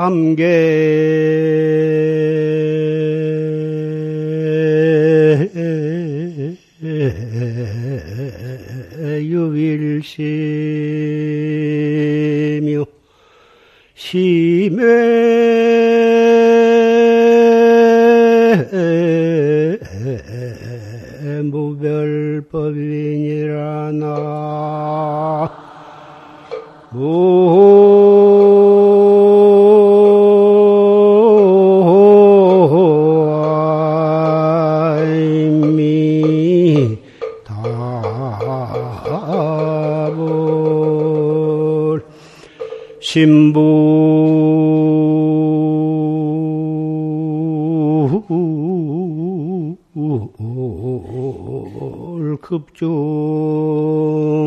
삼계 신부.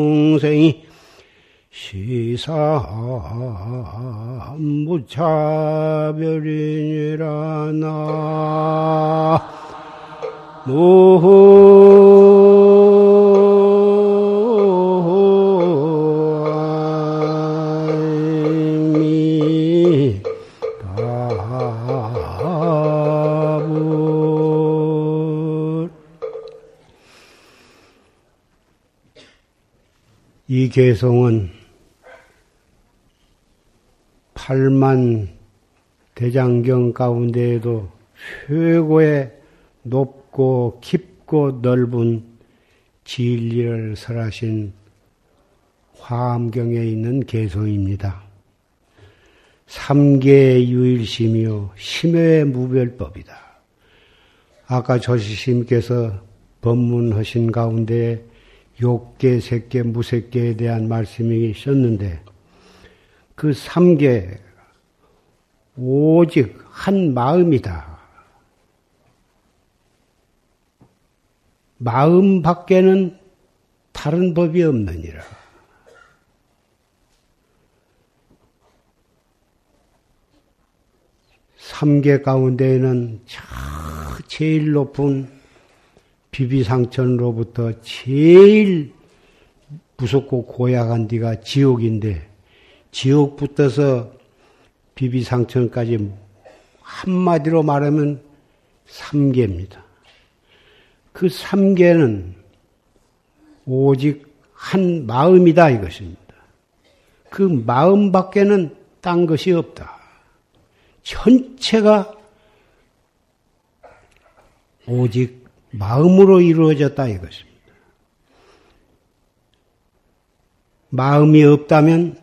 급중생이 시사무차별이니라 나이 개성은 8만 대장경 가운데에도 최고의 높고 깊고 넓은 진리를 설하신 화엄경에 있는 개성입니다. 삼계 유일심이요 심의 무별법이다. 아까 조시님께서 법문하신 가운데 욕계, 색계, 무색계에 대한 말씀이 있었는데 그 삼계 오직 한 마음이다. 마음 밖에는 다른 법이 없느니라. 삼계 가운데에는 제일 높은 비비상천으로부터 제일 무섭고 고약한 데가 지옥인데 지옥 붙어서 비비상천까지 한마디로 말하면 삼계입니다. 그 삼계는 오직 한 마음이다 이것입니다. 그 마음 밖에는 딴 것이 없다. 전체가 오직 마음으로 이루어졌다 이것입니다. 마음이 없다면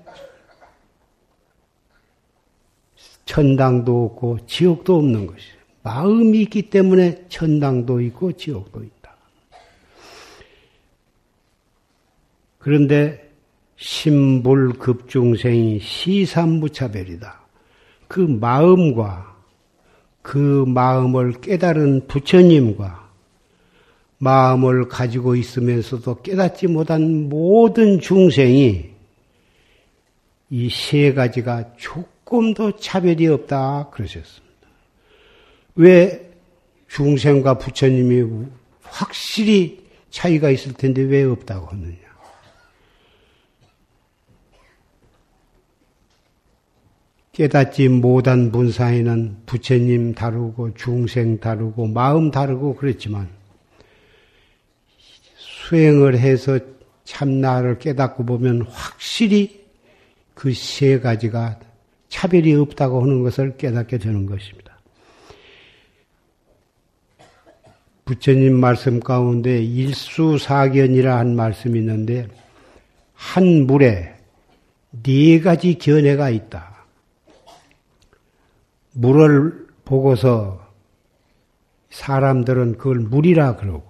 천당도 없고 지옥도 없는 것이에요. 마음이 있기 때문에 천당도 있고 지옥도 있다. 그런데 신불급중생이 시삼무차별이다. 그 마음과 그 마음을 깨달은 부처님과 마음을 가지고 있으면서도 깨닫지 못한 모든 중생이 이 세 가지가 조금도 차별이 없다 그러셨습니다. 왜 중생과 부처님이 확실히 차이가 있을 텐데 왜 없다고 하느냐? 깨닫지 못한 분 사이는 부처님 다르고 중생 다르고 마음 다르고 그랬지만 수행을 해서 참나를 깨닫고 보면 확실히 그 세 가지가 차별이 없다고 하는 것을 깨닫게 되는 것입니다. 부처님 말씀 가운데 일수사견이라 한 말씀이 있는데 한 물에 네 가지 견해가 있다. 물을 보고서 사람들은 그걸 물이라 그러고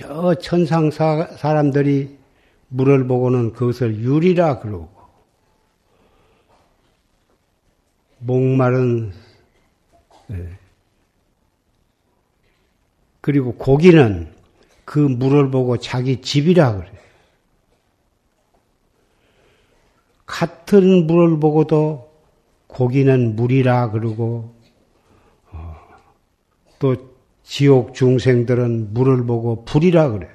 저 천상 사람들이 물을 보고는 그것을 유리라 그러고 목마른 네. 그리고 고기는 그 물을 보고 자기 집이라 그래. 같은 물을 보고도 고기는 물이라 그러고 어, 또 지옥 중생들은 물을 보고 불이라 그래.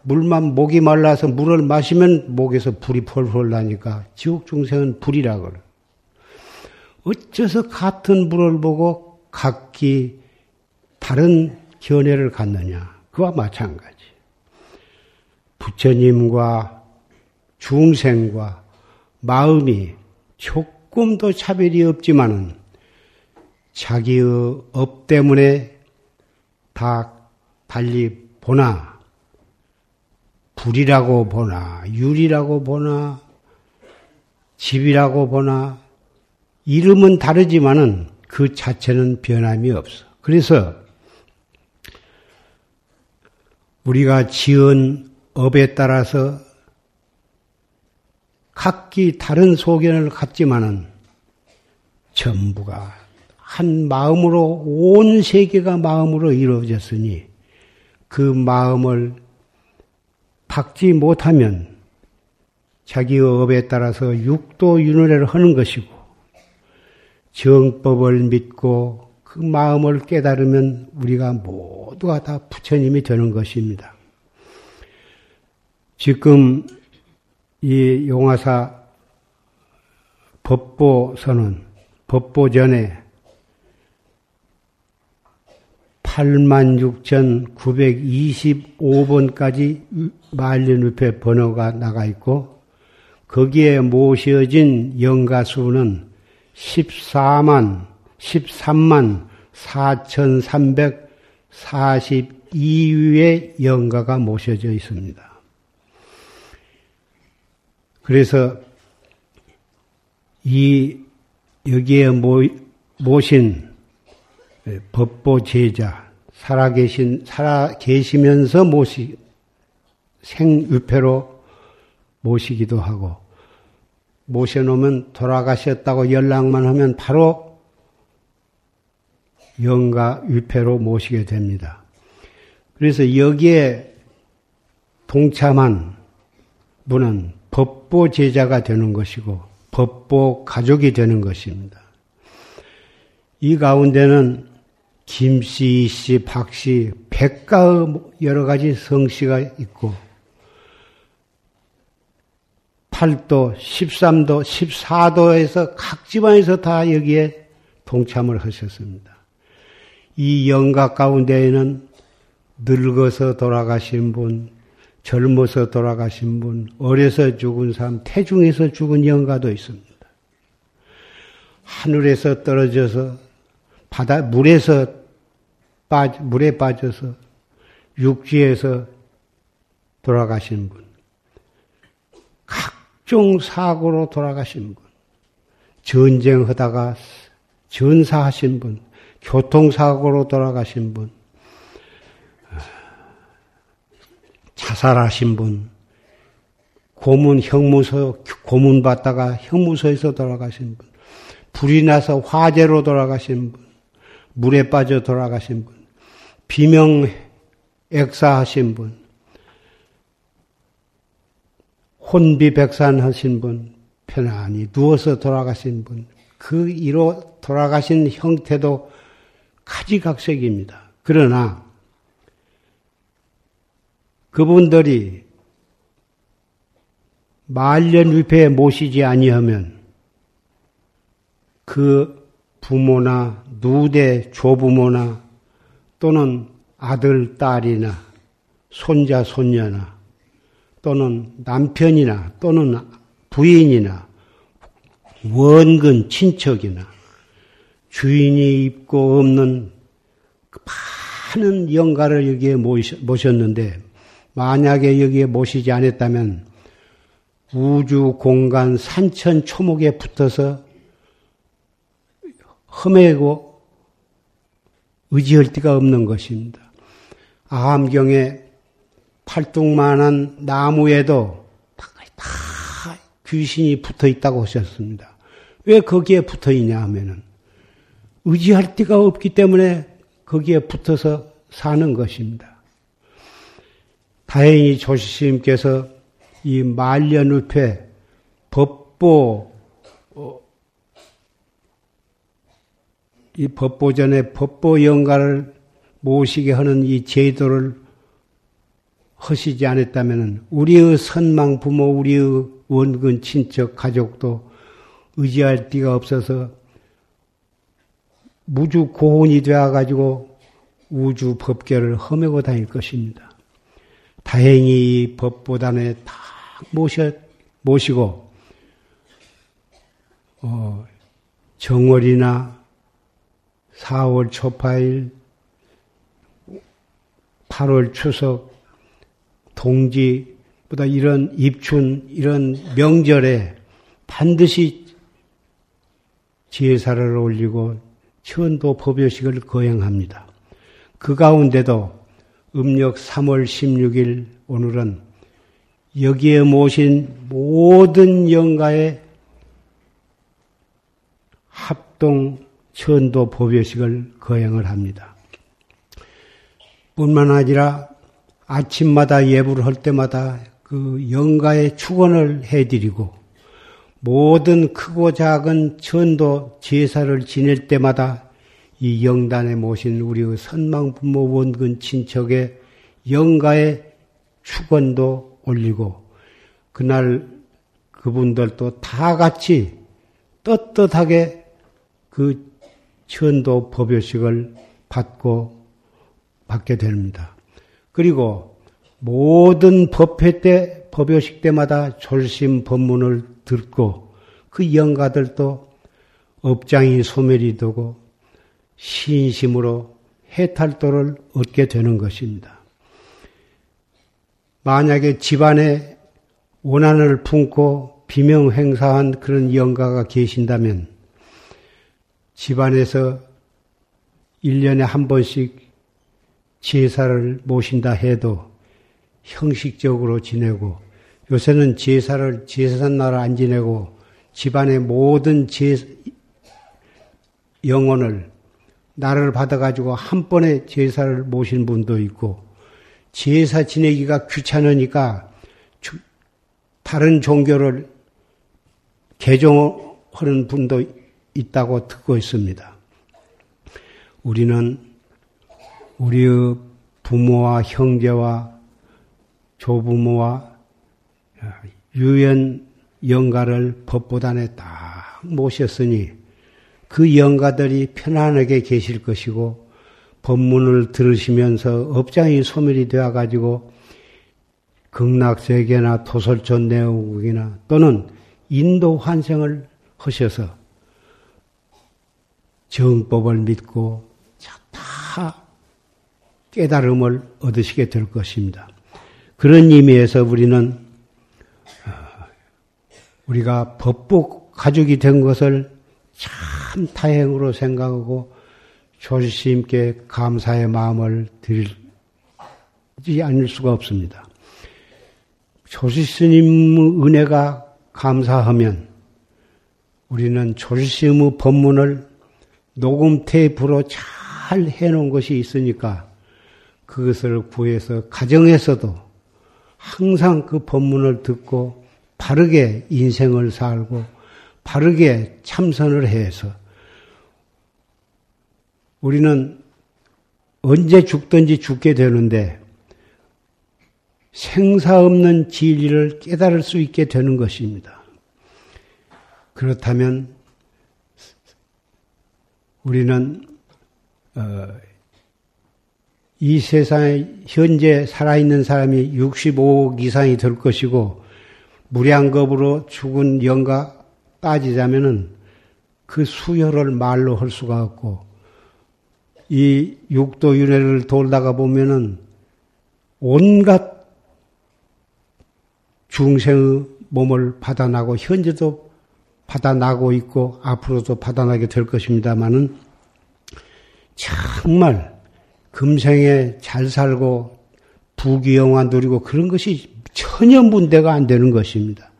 물만 목이 말라서 물을 마시면 목에서 불이 펄펄 나니까 지옥 중생은 불이라 그래. 어째서 같은 물을 보고 각기 다른 견해를 갖느냐. 그와 마찬가지. 부처님과 중생과 마음이 조금도 차별이 없지만은 자기의 업 때문에 다 달리 보나, 불이라고 보나, 유리라고 보나, 집이라고 보나, 이름은 다르지만은 그 자체는 변함이 없어. 그래서 우리가 지은 업에 따라서 각기 다른 소견을 갖지만은 전부가 한 마음으로 온 세계가 마음으로 이루어졌으니 그 마음을 박지 못하면 자기 업에 따라서 육도 윤회를 하는 것이고 정법을 믿고 그 마음을 깨달으면 우리가 모두가 다 부처님이 되는 것입니다. 지금 이 용화사 법보서는 법보 전에 86,925번까지 말년우패 번호가 나가 있고 거기에 모셔진 영가 수는 14만 13만 4,342위의 영가가 모셔져 있습니다. 그래서 이 여기에 모, 모신 법보 제자 살아계신 살아계시면서 모시 생유패로 모시기도 하고 모셔놓으면 돌아가셨다고 연락만 하면 바로 영가 유패로 모시게 됩니다. 그래서 여기에 동참한 분은 법보 제자가 되는 것이고 법보 가족이 되는 것입니다. 이 가운데는 김씨, 씨, 박씨, 백가의 여러 가지 성씨가 있고 8도, 13도, 14도에서 각 집안에서 다 여기에 동참을 하셨습니다. 이 영가 가운데에는 늙어서 돌아가신 분, 젊어서 돌아가신 분, 어려서 죽은 사람, 태중에서 죽은 영가도 있습니다. 하늘에서 떨어져서 바다 물에서 빠 물에 빠져서 육지에서 돌아가신 분, 각종 사고로 돌아가신 분, 전쟁하다가 전사하신 분, 교통사고로 돌아가신 분, 자살하신 분, 고문, 형무소, 고문 받다가 형무소에서 돌아가신 분, 불이 나서 화재로 돌아가신 분, 물에 빠져 돌아가신 분, 비명 액사하신 분, 혼비백산 하신 분, 편안히 누워서 돌아가신 분, 그 이로 돌아가신 형태도 가지각색입니다. 그러나 그분들이 말년 위패에 모시지 아니하면 그 부모나 누대 조부모나 또는 아들, 딸이나 손자, 손녀나 또는 남편이나 또는 부인이나 원근 친척이나 주인이 있고 없는 그 많은 영가를 여기에 모셨는데 만약에 여기에 모시지 않았다면 우주 공간 산천 초목에 붙어서 험해고 의지할 데가 없는 것입니다. 아함경에 팔뚝만한 나무에도 다 귀신이 붙어 있다고 하셨습니다. 왜 거기에 붙어 있냐 하면은 의지할 데가 없기 때문에 거기에 붙어서 사는 것입니다. 다행히 조시스님께서 이 말년의패 법보 어, 이 법보전에 법보 영가를 모시게 하는 이 제도를 하시지 않았다면 우리의 선망 부모, 우리의 원근 친척 가족도 의지할 데가 없어서 무주 고혼이 되어가지고 우주 법계를 험해고 다닐 것입니다. 다행히 이 법보단에 다 모셔, 모시고, 어, 정월이나 4월 초파일, 8월 추석, 동지보다 이런 입춘, 이런 명절에 반드시 제사를 올리고 천도 법요식을 거행합니다. 그 가운데도 음력 3월 16일 오늘은 여기에 모신 모든 영가의 합동 천도 법요식을 거행을 합니다. 뿐만 아니라 아침마다 예불을 할 때마다 그 영가의 축원을 해드리고 모든 크고 작은 천도 제사를 지낼 때마다 이 영단에 모신 우리의 선망 부모 원근 친척의 영가의 축원도 올리고 그날 그분들도 다 같이 떳떳하게 그 천도 법요식을 받고 받게 됩니다. 그리고 모든 법회 때 법요식 때마다 졸심 법문을 듣고 그 영가들도 업장이 소멸이 되고 신심으로 해탈도를 얻게 되는 것입니다. 만약에 집안에 원한을 품고 비명 행사한 그런 영가가 계신다면 집안에서 1년에 한 번씩 제사를 모신다 해도 형식적으로 지내고 요새는 제사를 제사날 안 지내고 집안의 모든 제 영혼을 나를 받아가지고 한 번에 제사를 모신 분도 있고 제사 지내기가 귀찮으니까 다른 종교를 개종하는 분도 있다고 듣고 있습니다. 우리는 우리의 부모와 형제와 조부모와 유연 영가를 법보단에 딱 모셨으니 그 영가들이 편안하게 계실 것이고 법문을 들으시면서 업장이 소멸이 되어 가지고 극락세계나 토설촌 내국이나 또는 인도 환생을 하셔서 정법을 믿고 다 깨달음을 얻으시게 될 것입니다. 그런 의미에서 우리는 어, 우리가 법복 가족이 된 것을 참 다행으로 생각하고 있게 감사의 마음을 드리지 않을 수가 없습니다. 조시 스님 은혜가 감사하면 우리는 조시스님의 법문을 녹음 테이프로 잘 해놓은 것이 있으니까 그것을 구해서 가정에서도 항상 그 법문을 듣고 바르게 인생을 살고 바르게 참선을 해서 우리는 언제 죽든지 죽게 되는데 생사 없는 진리를 깨달을 수 있게 되는 것입니다. 그렇다면 우리는 어, 이 세상에 현재 살아있는 사람이 65억 이상이 될 것이고 무량겁으로 죽은 영가 따지자면은 그 수혈을 말로 할 수가 없고 이 육도 윤회를 돌다가 보면은 온갖 중생의 몸을 받아나고 현재도 받아나고 있고 앞으로도 받아나게 될 것입니다만은 정말 금생에 잘 살고 부귀영화 누리고 그런 것이 전혀 문제가 안 되는 것입니다.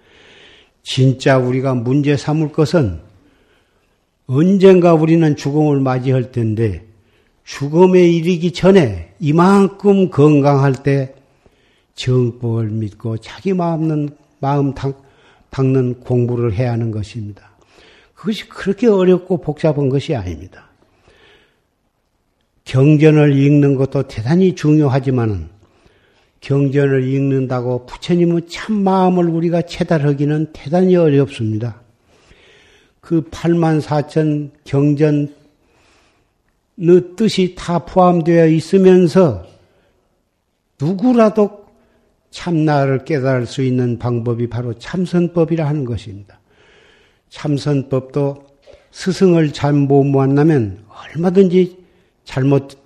진짜 우리가 문제 삼을 것은 언젠가 우리는 죽음을 맞이할 텐데 죽음에 이르기 전에 이만큼 건강할 때 정법을 믿고 자기 마음은 마음 닦는 공부를 해야 하는 것입니다. 그것이 그렇게 어렵고 복잡한 것이 아닙니다. 경전을 읽는 것도 대단히 중요하지만은 경전을 읽는다고 부처님의 참 마음을 우리가 체달하기는 대단히 어렵습니다. 그 8만 4천 경전 뜻이 다 포함되어 있으면서 누구라도 참나를 깨달을 수 있는 방법이 바로 참선법이라 하는 것입니다. 참선법도 스승을 잘못 만나면 얼마든지 잘못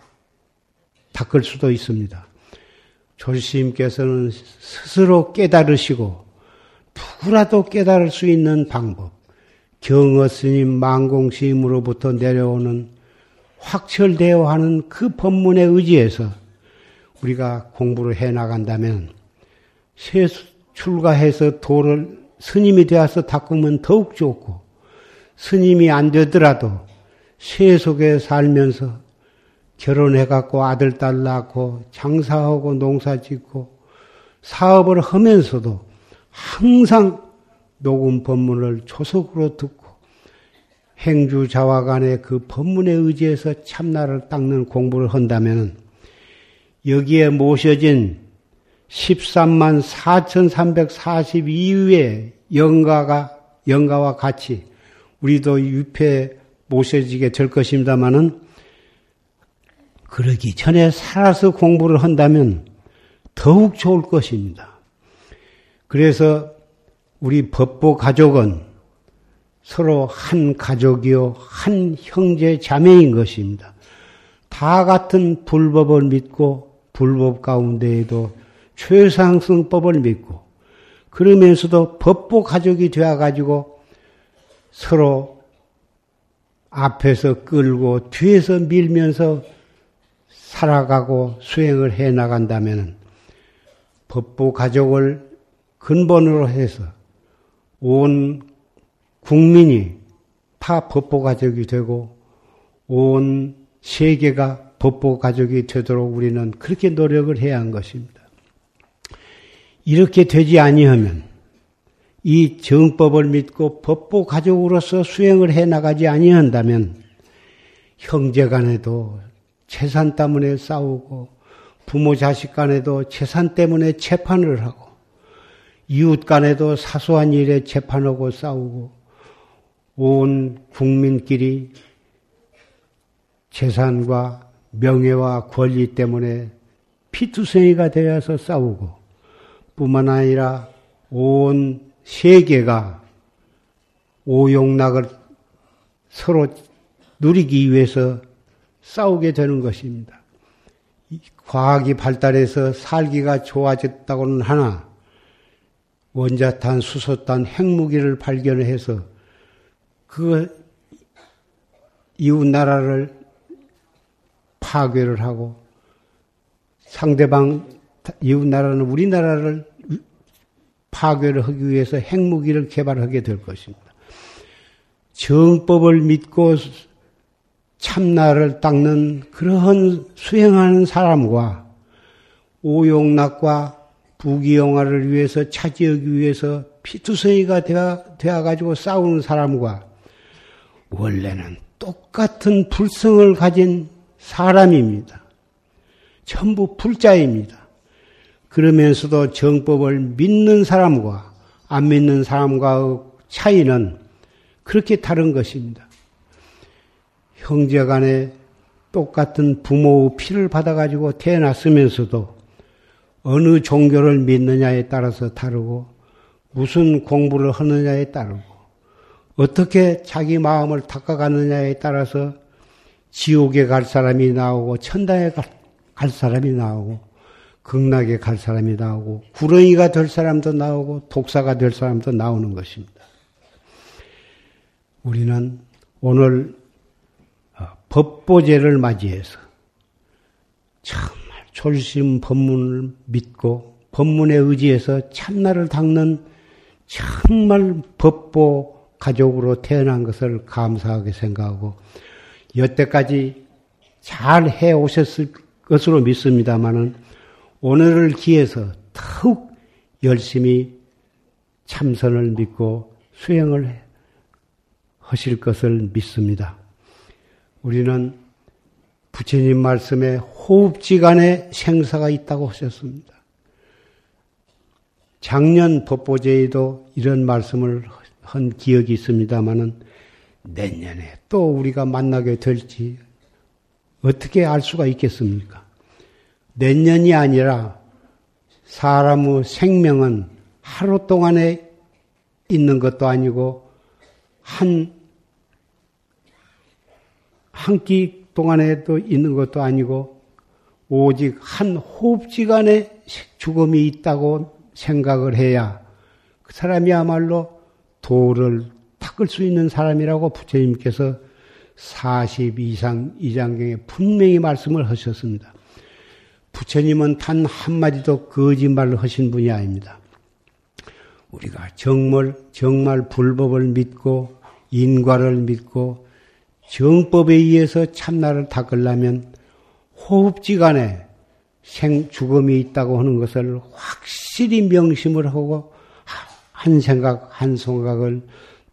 닦을 수도 있습니다. 조시님께서는 스스로 깨달으시고 누구라도 깨달을 수 있는 방법, 경어 스님, 망공 스님으로부터 내려오는 확철되어 하는 그 법문에 의지해서 우리가 공부를 해 나간다면 새 출가해서 도를 스님이 되어서 닦으면 더욱 좋고 스님이 안 되더라도 새 속에 살면서 결혼해갖고 아들, 딸 낳고 장사하고 농사 짓고 사업을 하면서도 항상 녹음 법문을 초속으로 듣고 행주 자화간의 그 법문에 의지해서 참나를 닦는 공부를 한다면 여기에 모셔진 13만 4,342위의 영가가, 영가와 같이 우리도 유폐 모셔지게 될 것입니다만은 그러기 전에 살아서 공부를 한다면 더욱 좋을 것입니다. 그래서 우리 법보 가족은 서로 한 가족이요, 한 형제 자매인 것입니다. 다 같은 불법을 믿고 불법 가운데에도 최상승법을 믿고 그러면서도 법보 가족이 되어 가지고 서로 앞에서 끌고 뒤에서 밀면서 살아가고 수행을 해 나간다면 법보 가족을 근본으로 해서 온 국민이 다 법보 가족이 되고 온 세계가 법보 가족이 되도록 우리는 그렇게 노력을 해야 한 것입니다. 이렇게 되지 아니하면 이 정법을 믿고 법보 가족으로서 수행을 해 나가지 아니한다면 형제 간에도 재산 때문에 싸우고 부모 자식 간에도 재산 때문에 재판을 하고 이웃 간에도 사소한 일에 재판하고 싸우고 온 국민끼리 재산과 명예와 권리 때문에 피투성이가 되어서 싸우고 뿐만 아니라 온 세계가 오용락을 서로 누리기 위해서 싸우게 되는 것입니다. 과학이 발달해서 살기가 좋아졌다고는 하나 원자탄, 수소탄, 핵무기를 발견해서 그 이웃 나라를 파괴를 하고 상대방 이웃 나라는 우리나라를 파괴를 하기 위해서 핵무기를 개발하게 될 것입니다. 정법을 믿고 참나를 닦는 그러한 수행하는 사람과 오용락과 부귀영화를 위해서 차지하기 위해서 피투성이가 되어, 되어가지고 싸우는 사람과 원래는 똑같은 불성을 가진 사람입니다. 전부 불자입니다. 그러면서도 정법을 믿는 사람과 안 믿는 사람과의 차이는 그렇게 다른 것입니다. 형제 간에 똑같은 부모의 피를 받아가지고 태어났으면서도 어느 종교를 믿느냐에 따라서 다르고 무슨 공부를 하느냐에 따르고 어떻게 자기 마음을 닦아가느냐에 따라서 지옥에 갈 사람이 나오고 천당에 갈 사람이 나오고 극락에 갈 사람이 나오고 구렁이가 될 사람도 나오고 독사가 될 사람도 나오는 것입니다. 우리는 오늘 어, 법보제를 맞이해서 정말 졸심 법문을 믿고 법문에 의지해서 참나를 닦는 정말 법보 가족으로 태어난 것을 감사하게 생각하고 여태까지 잘 해 오셨을 것으로 믿습니다만은 오늘을 기해서 더욱 열심히 참선을 믿고 수행을 하실 것을 믿습니다. 우리는 부처님 말씀에 호흡지간에 생사가 있다고 하셨습니다. 작년 법보제에도 이런 말씀을 한 기억이 있습니다만은 내년에 또 우리가 만나게 될지 어떻게 알 수가 있겠습니까? 몇 년이 아니라 사람의 생명은 하루 동안에 있는 것도 아니고 한 한 끼 동안에도 있는 것도 아니고 오직 한 호흡지간에 죽음이 있다고 생각을 해야 그 사람이야말로 도를 닦을 수 있는 사람이라고 부처님께서 40 이상 이장경에 분명히 말씀을 하셨습니다. 부처님은 단 한마디도 거짓말을 하신 분이 아닙니다. 우리가 정말, 정말 불법을 믿고 인과를 믿고 정법에 의해서 참나를 닦으려면 호흡지간에 생, 죽음이 있다고 하는 것을 확실히 명심을 하고 한 생각, 한 생각을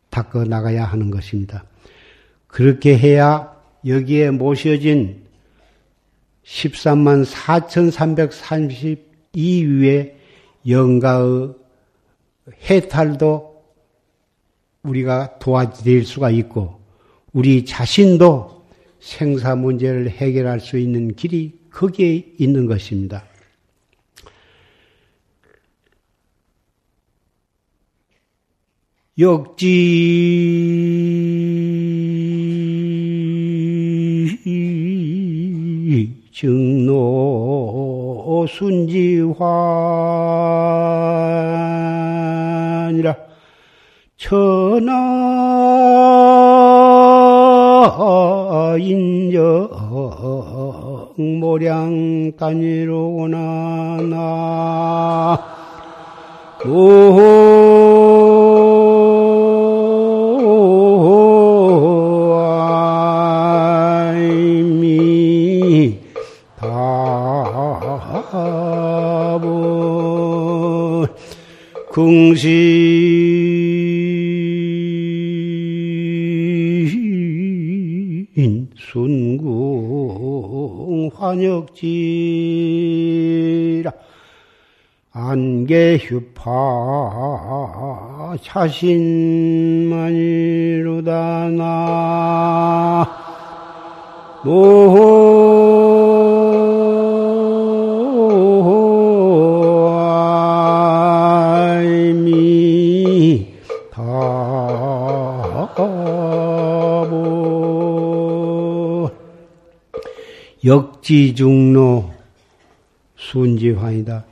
닦아 나가야 하는 것입니다. 그렇게 해야 여기에 모셔진 13만 4,332위의 영가의 해탈도 우리가 도와드릴 수가 있고, 우리 자신도 생사 문제를 해결할 수 있는 길이 거기에 있는 것입니다. 역지 증노 순지환이라. 천하 인정 모량 단위로구나. 나 궁신 순궁 환역지라 안개휴파 자신만이로다 나 역지중로 순지환이다.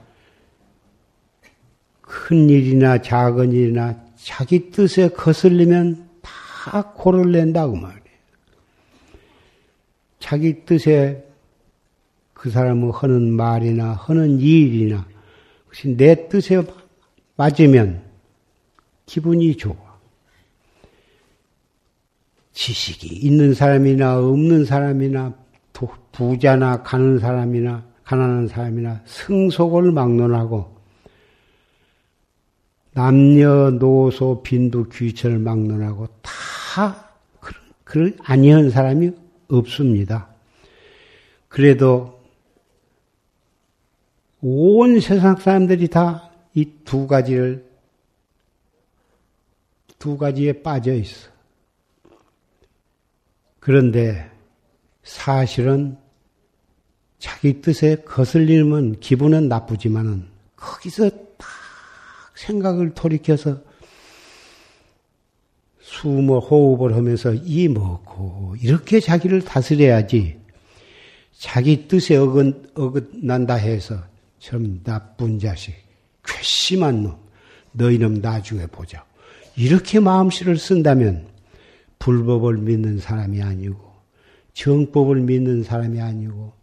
큰 일이나 작은 일이나 자기 뜻에 거슬리면 다 고를 낸다고 말이에요. 자기 뜻에 그 사람은 하는 말이나 하는 일이나 그것이 내 뜻에 맞으면 기분이 좋아. 지식이 있는 사람이나 없는 사람이나 부자나 가는 사람이나 가난한 사람이나 승속을 막론하고 남녀노소 빈부 귀천을 막론하고 다 그런 아니한 사람이 없습니다. 그래도 온 세상 사람들이 다 이 두 가지를 두 가지에 빠져 있어. 그런데 사실은 자기 뜻에 거슬리면 기분은 나쁘지만은 거기서 딱 생각을 돌이켜서 숨어 호흡을 하면서 이 먹고 이렇게 자기를 다스려야지 자기 뜻에 어긋, 어긋난다 해서 참 나쁜 자식, 괘씸한 놈, 너희는 나중에 보자. 이렇게 마음씨를 쓴다면 불법을 믿는 사람이 아니고 정법을 믿는 사람이 아니고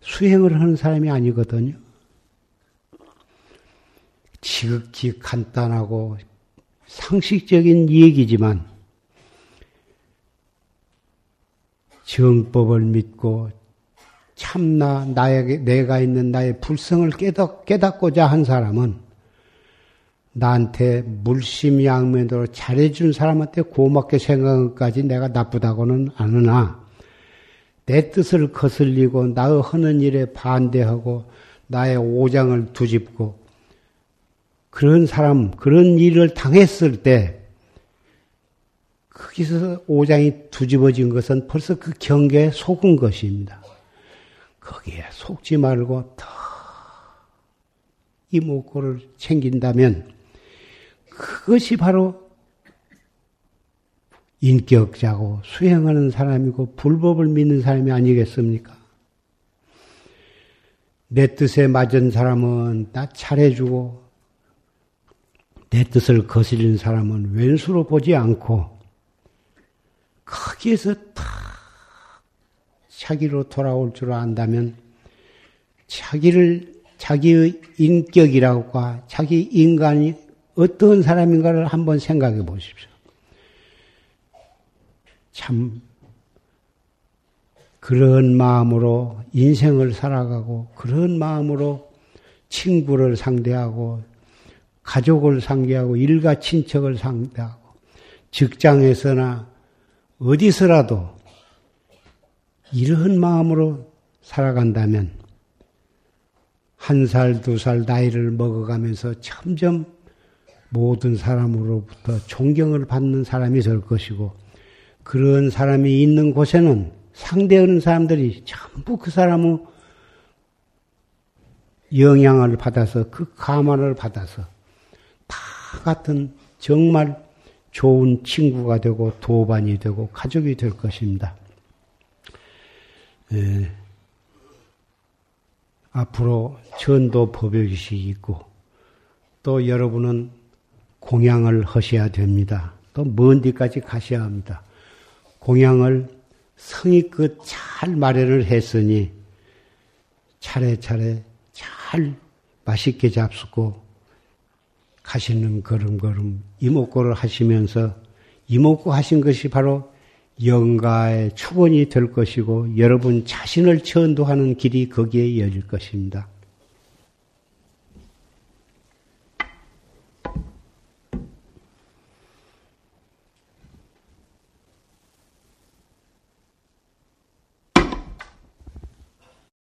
수행을 하는 사람이 아니거든요. 지극히 간단하고 상식적인 얘기지만 정법을 믿고 참나 나에게 내가 있는 나의 불성을 깨닫, 깨닫고자 한 사람은 나한테 물심양면으로 잘해준 사람한테 고맙게 생각까지 내가 나쁘다고는 않으나 내 뜻을 거슬리고 나의 하는 일에 반대하고 나의 오장을 두집고 그런 사람, 그런 일을 당했을 때 거기서 오장이 두집어진 것은 벌써 그 경계에 속은 것입니다. 거기에 속지 말고 더 이목구를 챙긴다면 그것이 바로 인격자고 수행하는 사람이고 불법을 믿는 사람이 아니겠습니까? 내 뜻에 맞은 사람은 나 잘해주고 내 뜻을 거스리는 사람은 왼수로 보지 않고 거기에서 다 자기로 돌아올 줄 안다면 자기를 자기의 인격이라고가 자기 인간이 어떤 사람인가를 한번 생각해 보십시오. 참 그런 마음으로 인생을 살아가고 그런 마음으로 친구를 상대하고 가족을 상대하고 일가 친척을 상대하고 직장에서나 어디서라도 이런 마음으로 살아간다면 한 살, 두 살 나이를 먹어가면서 점점 모든 사람으로부터 존경을 받는 사람이 될 것이고 그런 사람이 있는 곳에는 상대하는 사람들이 전부 그 사람의 영향을 받아서 그 감화를 받아서 다 같은 정말 좋은 친구가 되고 도반이 되고 가족이 될 것입니다. 예. 앞으로 전도 법요식이 있고 또 여러분은 공양을 하셔야 됩니다. 또먼 데까지 가셔야 합니다. 공양을 성의껏 잘 마련을 했으니 차례차례 잘 맛있게 잡수고 가시는 걸음걸음 이목구를 하시면서 이목구 하신 것이 바로 영가의 축원이 될 것이고 여러분 자신을 천도하는 길이 거기에 열릴 것입니다.